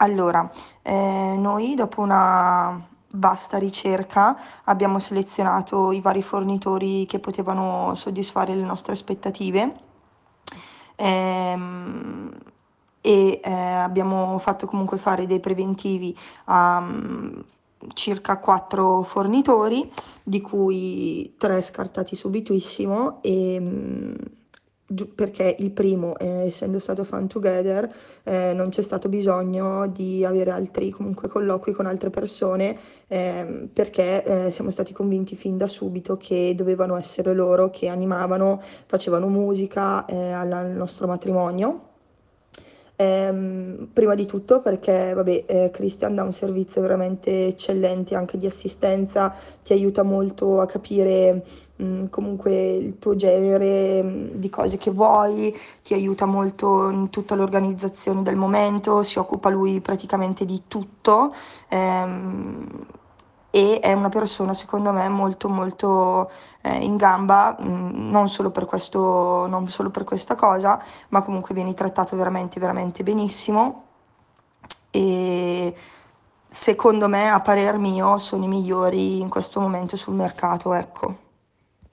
Allora, eh, noi dopo una vasta ricerca abbiamo selezionato i vari fornitori che potevano soddisfare le nostre aspettative. Ehm, e eh, abbiamo fatto comunque fare dei preventivi a um, circa quattro fornitori, di cui tre scartati subitissimo e um, perché il primo, eh, essendo stato fan together, eh, non c'è stato bisogno di avere altri comunque colloqui con altre persone, eh, perché siamo stati convinti fin da subito che dovevano essere loro che animavano, facevano musica eh, al nostro matrimonio. Ehm, prima di tutto perché vabbè, eh, Christian dà un servizio veramente eccellente anche di assistenza, ti aiuta molto a capire mh, mm, comunque il tuo genere mh, mm, di cose che vuoi, ti aiuta molto in tutta l'organizzazione del momento, si occupa lui praticamente di tutto. Ehm, e è una persona secondo me molto molto eh, in gamba, mh, mm, non, solo questo, non solo per questa cosa, ma comunque vieni trattato veramente veramente benissimo e secondo me a parer mio sono i migliori in questo momento sul mercato, ecco.